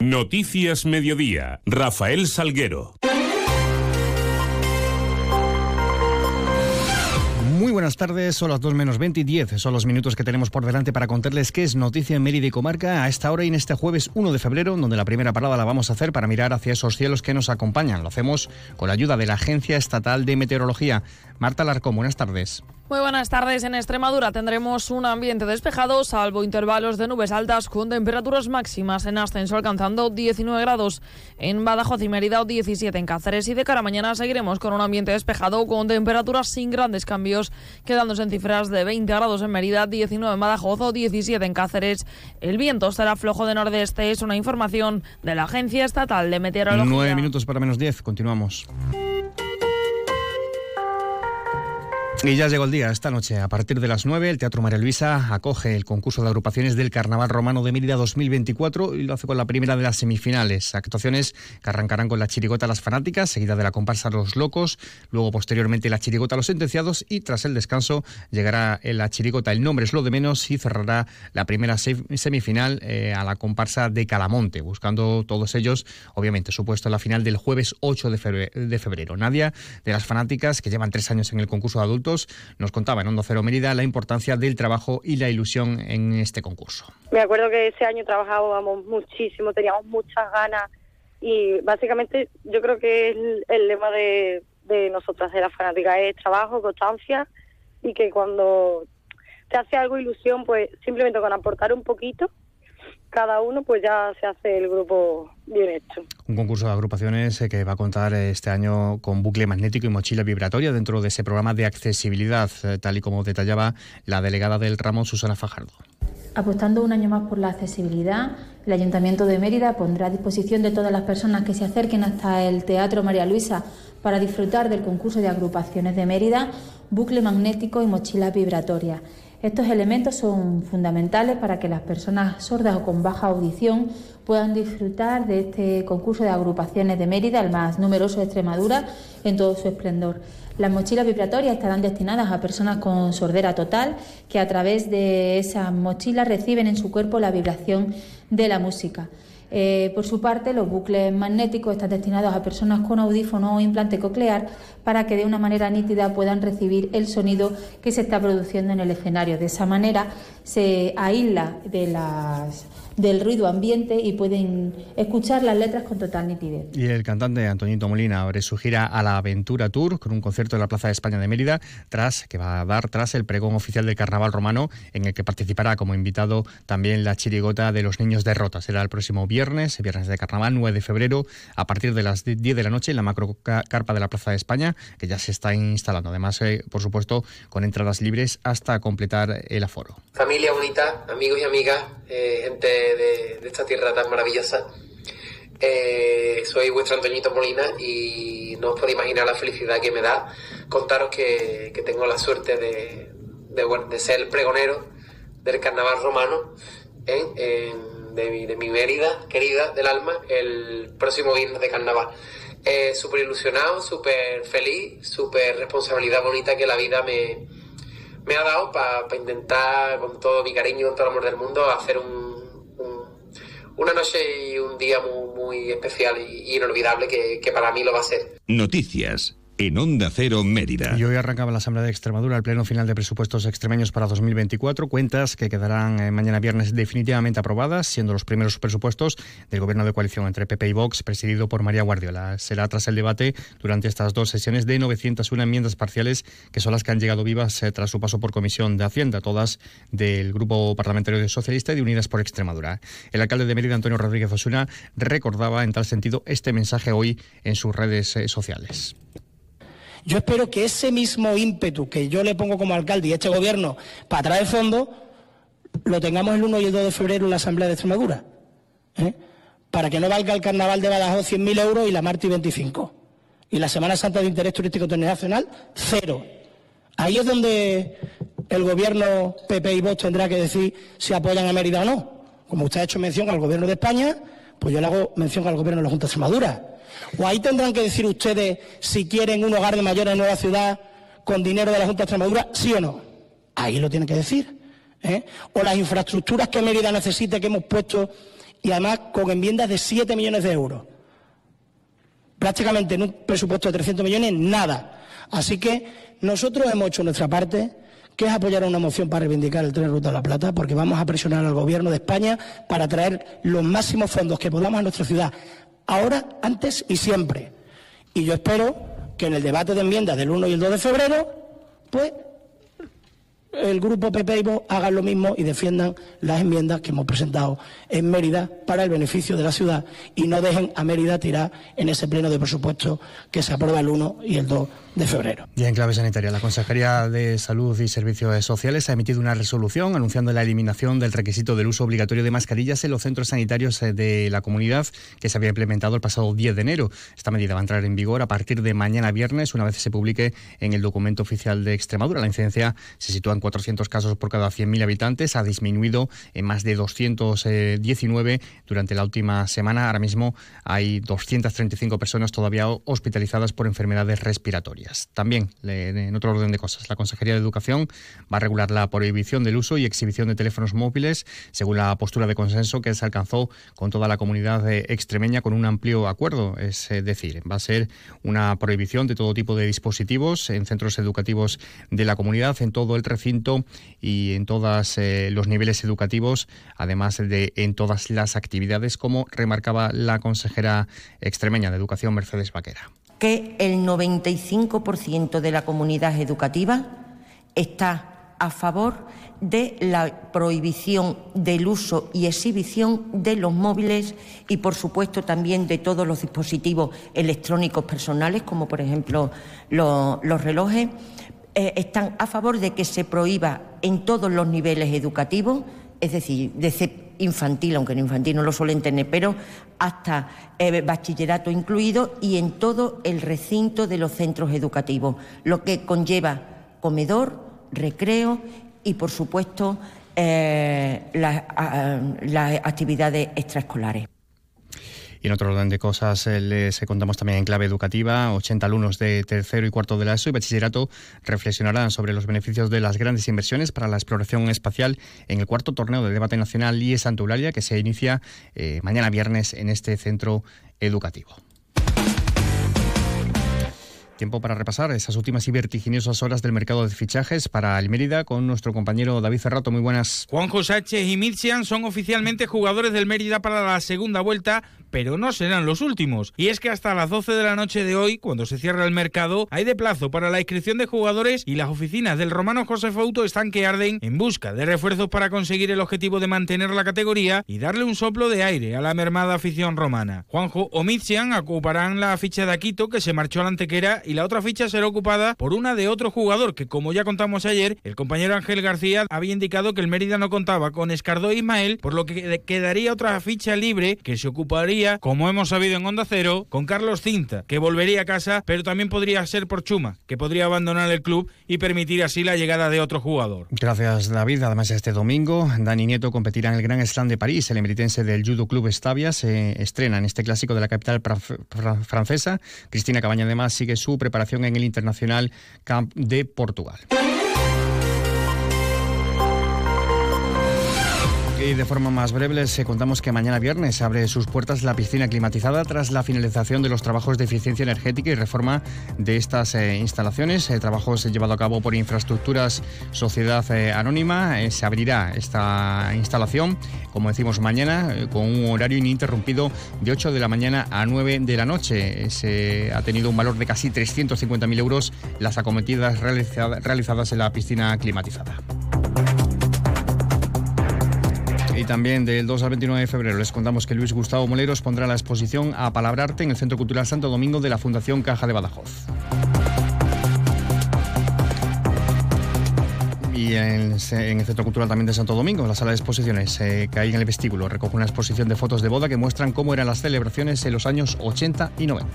Noticias Mediodía, Rafael Salguero. Muy buenas tardes, son las 2 menos 20 y 10. Son los minutos que tenemos por delante para contarles qué es noticia en Mérida y Comarca a esta hora y en este jueves 1 de febrero, donde la primera parada la vamos a hacer para mirar hacia esos cielos que nos acompañan. Lo hacemos con la ayuda de la Agencia Estatal de Meteorología. Marta Larcón, buenas tardes. Muy buenas tardes. En Extremadura tendremos un ambiente despejado, salvo intervalos de nubes altas con temperaturas máximas en ascenso alcanzando 19 grados en Badajoz y Mérida o 17 en Cáceres. Y de cara a mañana seguiremos con un ambiente despejado con temperaturas sin grandes cambios, quedándose en cifras de 20 grados en Mérida, 19 en Badajoz o 17 en Cáceres. El viento será flojo de nordeste. Es una información de la Agencia Estatal de Meteorología. Nueve minutos para menos 10. Continuamos. Y ya llegó el día, esta noche, a partir de las 9, el Teatro María Luisa acoge el concurso de agrupaciones del Carnaval Romano de Mérida 2024 y lo hace con la primera de las semifinales. Actuaciones que arrancarán con la chirigota Las Fanáticas, seguida de la comparsa Los Locos, luego posteriormente la chirigota Los Sentenciados y tras el descanso llegará la chirigota El Nombre es lo de menos y cerrará la primera semifinal eh, a la comparsa de Calamonte, buscando todos ellos, obviamente, su puesto en la final del jueves 8 de febrero. Nadia, de las Fanáticas, que llevan tres años en el concurso de adultos, nos contaba en Hondo Cero Mérida la importancia del trabajo y la ilusión en este concurso. Me acuerdo que ese año trabajábamos muchísimo, teníamos muchas ganas y básicamente yo creo que el, el lema de, de nosotras, de la fanática, es trabajo, constancia y que cuando te hace algo ilusión, pues simplemente con aportar un poquito cada uno pues ya se hace el grupo bien hecho. Un concurso de agrupaciones eh, que va a contar eh, este año con bucle magnético y mochila vibratoria dentro de ese programa de accesibilidad, eh, tal y como detallaba la delegada del ramo, Susana Fajardo. Apostando un año más por la accesibilidad, el Ayuntamiento de Mérida pondrá a disposición de todas las personas que se acerquen hasta el Teatro María Luisa para disfrutar del concurso de agrupaciones de Mérida, bucle magnético y mochila vibratoria. Estos elementos son fundamentales para que las personas sordas o con baja audición puedan disfrutar de este concurso de agrupaciones de Mérida, el más numeroso de Extremadura, en todo su esplendor. Las mochilas vibratorias estarán destinadas a personas con sordera total que a través de esas mochilas reciben en su cuerpo la vibración de la música. Eh, por su parte, los bucles magnéticos están destinados a personas con audífono o implante coclear para que de una manera nítida puedan recibir el sonido que se está produciendo en el escenario. De esa manera se aísla de las del ruido ambiente y pueden escuchar las letras con total nitidez. Y el cantante Antonito Molina abre su gira a la Aventura Tour con un concierto en la Plaza de España de Mérida, tras que va a dar tras el pregón oficial del Carnaval Romano, en el que participará como invitado también la chirigota de los niños de Rota. Será el próximo viernes, viernes de Carnaval, 9 de febrero, a partir de las 10 de la noche en la macro carpa de la Plaza de España, que ya se está instalando. Además, eh, por supuesto, con entradas libres hasta completar el aforo. Familia bonita, amigos y amigas, eh, gente de, esta tierra tan maravillosa. Eh, soy vuestro Antoñito Molina y no os podéis imaginar la felicidad que me da contaros que, tengo la suerte de, de, ser el pregonero del carnaval romano de, mi, de mi Mérida, querida del alma, el próximo viernes de carnaval. Eh, súper ilusionado, súper feliz, súper responsabilidad bonita que la vida me, me ha dado para intentar, con todo mi cariño, con todo el amor del mundo, hacer un, una noche y un día muy, muy especial y, inolvidable que, que para mí lo va a ser. Noticias en Onda Cero Mérida. Y hoy arrancaba la Asamblea de Extremadura el pleno final de presupuestos extremeños para 2024, cuentas que quedarán eh, mañana viernes definitivamente aprobadas, siendo los primeros presupuestos del gobierno de coalición entre PP y Vox, presidido por María Guardiola. Será tras el debate durante estas dos sesiones de 901 enmiendas parciales, que son las que han llegado vivas eh, tras su paso por Comisión de Hacienda, todas del Grupo Parlamentario Socialista y de Unidas por Extremadura. El alcalde de Mérida, Antonio Rodríguez Osuna, recordaba en tal sentido este mensaje hoy en sus redes eh, sociales. Yo espero que ese mismo ímpetu que yo le pongo como alcalde y este gobierno para traer fondos, lo tengamos el 1 y el 2 de febrero en la Asamblea de Extremadura. ¿eh? Para que no valga el carnaval de Badajoz 100.000 euros y la Marti 25. Y la Semana Santa de Interés Turístico Internacional, cero. Ahí es donde el gobierno PP y Vox tendrá que decir si apoyan a Mérida o no. Como usted ha hecho mención al gobierno de España, pues yo le hago mención al gobierno de la Junta de Extremadura. O ahí tendrán que decir ustedes si quieren un hogar de mayores en Nueva Ciudad con dinero de la Junta de Extremadura, sí o no. Ahí lo tienen que decir. ¿eh? O las infraestructuras que Mérida necesite que hemos puesto y además con enmiendas de 7 millones de euros. Prácticamente en un presupuesto de 300 millones, nada. Así que nosotros hemos hecho nuestra parte, que es apoyar una moción para reivindicar el tren Ruta de la Plata, porque vamos a presionar al Gobierno de España para traer los máximos fondos que podamos a nuestra ciudad, ahora, antes y siempre. Y yo espero que en el debate de enmiendas del 1 y el 2 de febrero, pues el grupo PP y hagan lo mismo y defiendan las enmiendas que hemos presentado en Mérida para el beneficio de la ciudad y no dejen a Mérida tirar en ese pleno de presupuesto que se aprueba el 1 y el 2 de febrero. Ya en clave sanitaria, la Consejería de Salud y Servicios Sociales ha emitido una resolución anunciando la eliminación del requisito del uso obligatorio de mascarillas en los centros sanitarios eh, de la comunidad que se había implementado el pasado 10 de enero. Esta medida va a entrar en vigor a partir de mañana viernes, una vez se publique en el documento oficial de Extremadura. La incidencia se sitúa en 400 casos por cada 100.000 habitantes, ha disminuido en más de 219 durante la última semana. Ahora mismo hay 235 personas todavía hospitalizadas por enfermedades respiratorias. También, en otro orden de cosas, la Consejería de Educación va a regular la prohibición del uso y exhibición de teléfonos móviles, según la postura de consenso que se alcanzó con toda la comunidad extremeña con un amplio acuerdo. Es decir, va a ser una prohibición de todo tipo de dispositivos en centros educativos de la comunidad, en todo el recinto y en todos eh, los niveles educativos, además de en todas las actividades, como remarcaba la consejera extremeña de Educación, Mercedes Vaquera que el 95% de la comunidad educativa está a favor de la prohibición del uso y exhibición de los móviles y, por supuesto, también de todos los dispositivos electrónicos personales, como por ejemplo los, relojes. Eh, están a favor de que se prohíba en todos los niveles educativos, es decir, desde infantil, aunque en infantil no lo suelen tener, pero hasta eh, bachillerato incluido y en todo el recinto de los centros educativos, lo que conlleva comedor, recreo y, por supuesto, eh, las actividades extraescolares. Y en otro orden de cosas, eh, les contamos también en clave educativa, 80 alumnos de tercero y cuarto de la ESO y bachillerato reflexionarán sobre los beneficios de las grandes inversiones para la exploración espacial en el cuarto torneo de debate nacional IES Eulalia, que se inicia eh, mañana viernes en este centro educativo. Tiempo para repasar esas últimas y vertiginosas horas del mercado de fichajes para el Mérida con nuestro compañero David Ferrato. Muy buenas. Juanjo Sánchez y Mircian son oficialmente jugadores del Mérida para la segunda vuelta, pero no serán los últimos. Y es que hasta las 12 de la noche de hoy, cuando se cierra el mercado, hay de plazo para la inscripción de jugadores y las oficinas del romano José Fauto están que arden en busca de refuerzos para conseguir el objetivo de mantener la categoría y darle un soplo de aire a la mermada afición romana. Juanjo o Mircian ocuparán la ficha de Aquito que se marchó a la Antequera la otra ficha será ocupada por una de otro jugador que, como ya contamos ayer, el compañero Ángel García había indicado que el Mérida no contaba con Escardó e Ismael, por lo que quedaría otra ficha libre que se ocuparía, como hemos sabido en Onda Cero, con Carlos Cinta, que volvería a casa, pero también podría ser por Chuma, que podría abandonar el club y permitir así la llegada de otro jugador. Gracias, David. Además, este domingo, Dani Nieto competirá en el Gran Slam de París. El emeritense del Judo Club Estavia se estrena en este clásico de la capital francesa. Cristina Cabaña, además, sigue su preparación en el Internacional Camp de Portugal. De forma más breve les contamos que mañana viernes abre sus puertas la piscina climatizada tras la finalización de los trabajos de eficiencia energética y reforma de estas eh, instalaciones. Eh, trabajos llevados a cabo por Infraestructuras Sociedad eh, Anónima. se abrirá esta instalación, como decimos mañana, con un horario ininterrumpido de 8 de la mañana a 9 de la noche. Se ha tenido un valor de casi 350.000 euros las acometidas realizadas en la piscina climatizada. También del 2 al 29 de febrero les contamos que Luis Gustavo Moleros pondrá la exposición a Palabrarte en el Centro Cultural Santo Domingo de la Fundación Caja de Badajoz. y en, el Centro Cultural también de Santo Domingo, en la sala de exposiciones eh, que hay en el vestíbulo. Recoge una exposición de fotos de boda que muestran cómo eran las celebraciones en los años 80 y 90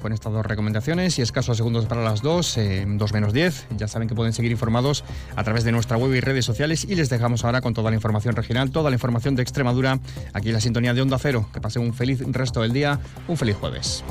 con estas dos recomendaciones y escasos segundos para las dos, eh, dos menos diez. Ya saben que pueden seguir informados a través de nuestra web y redes sociales y les dejamos ahora con toda la información regional, toda la información de Extremadura aquí en la sintonía de Onda Cero. Que pasen un feliz resto del día, un feliz jueves.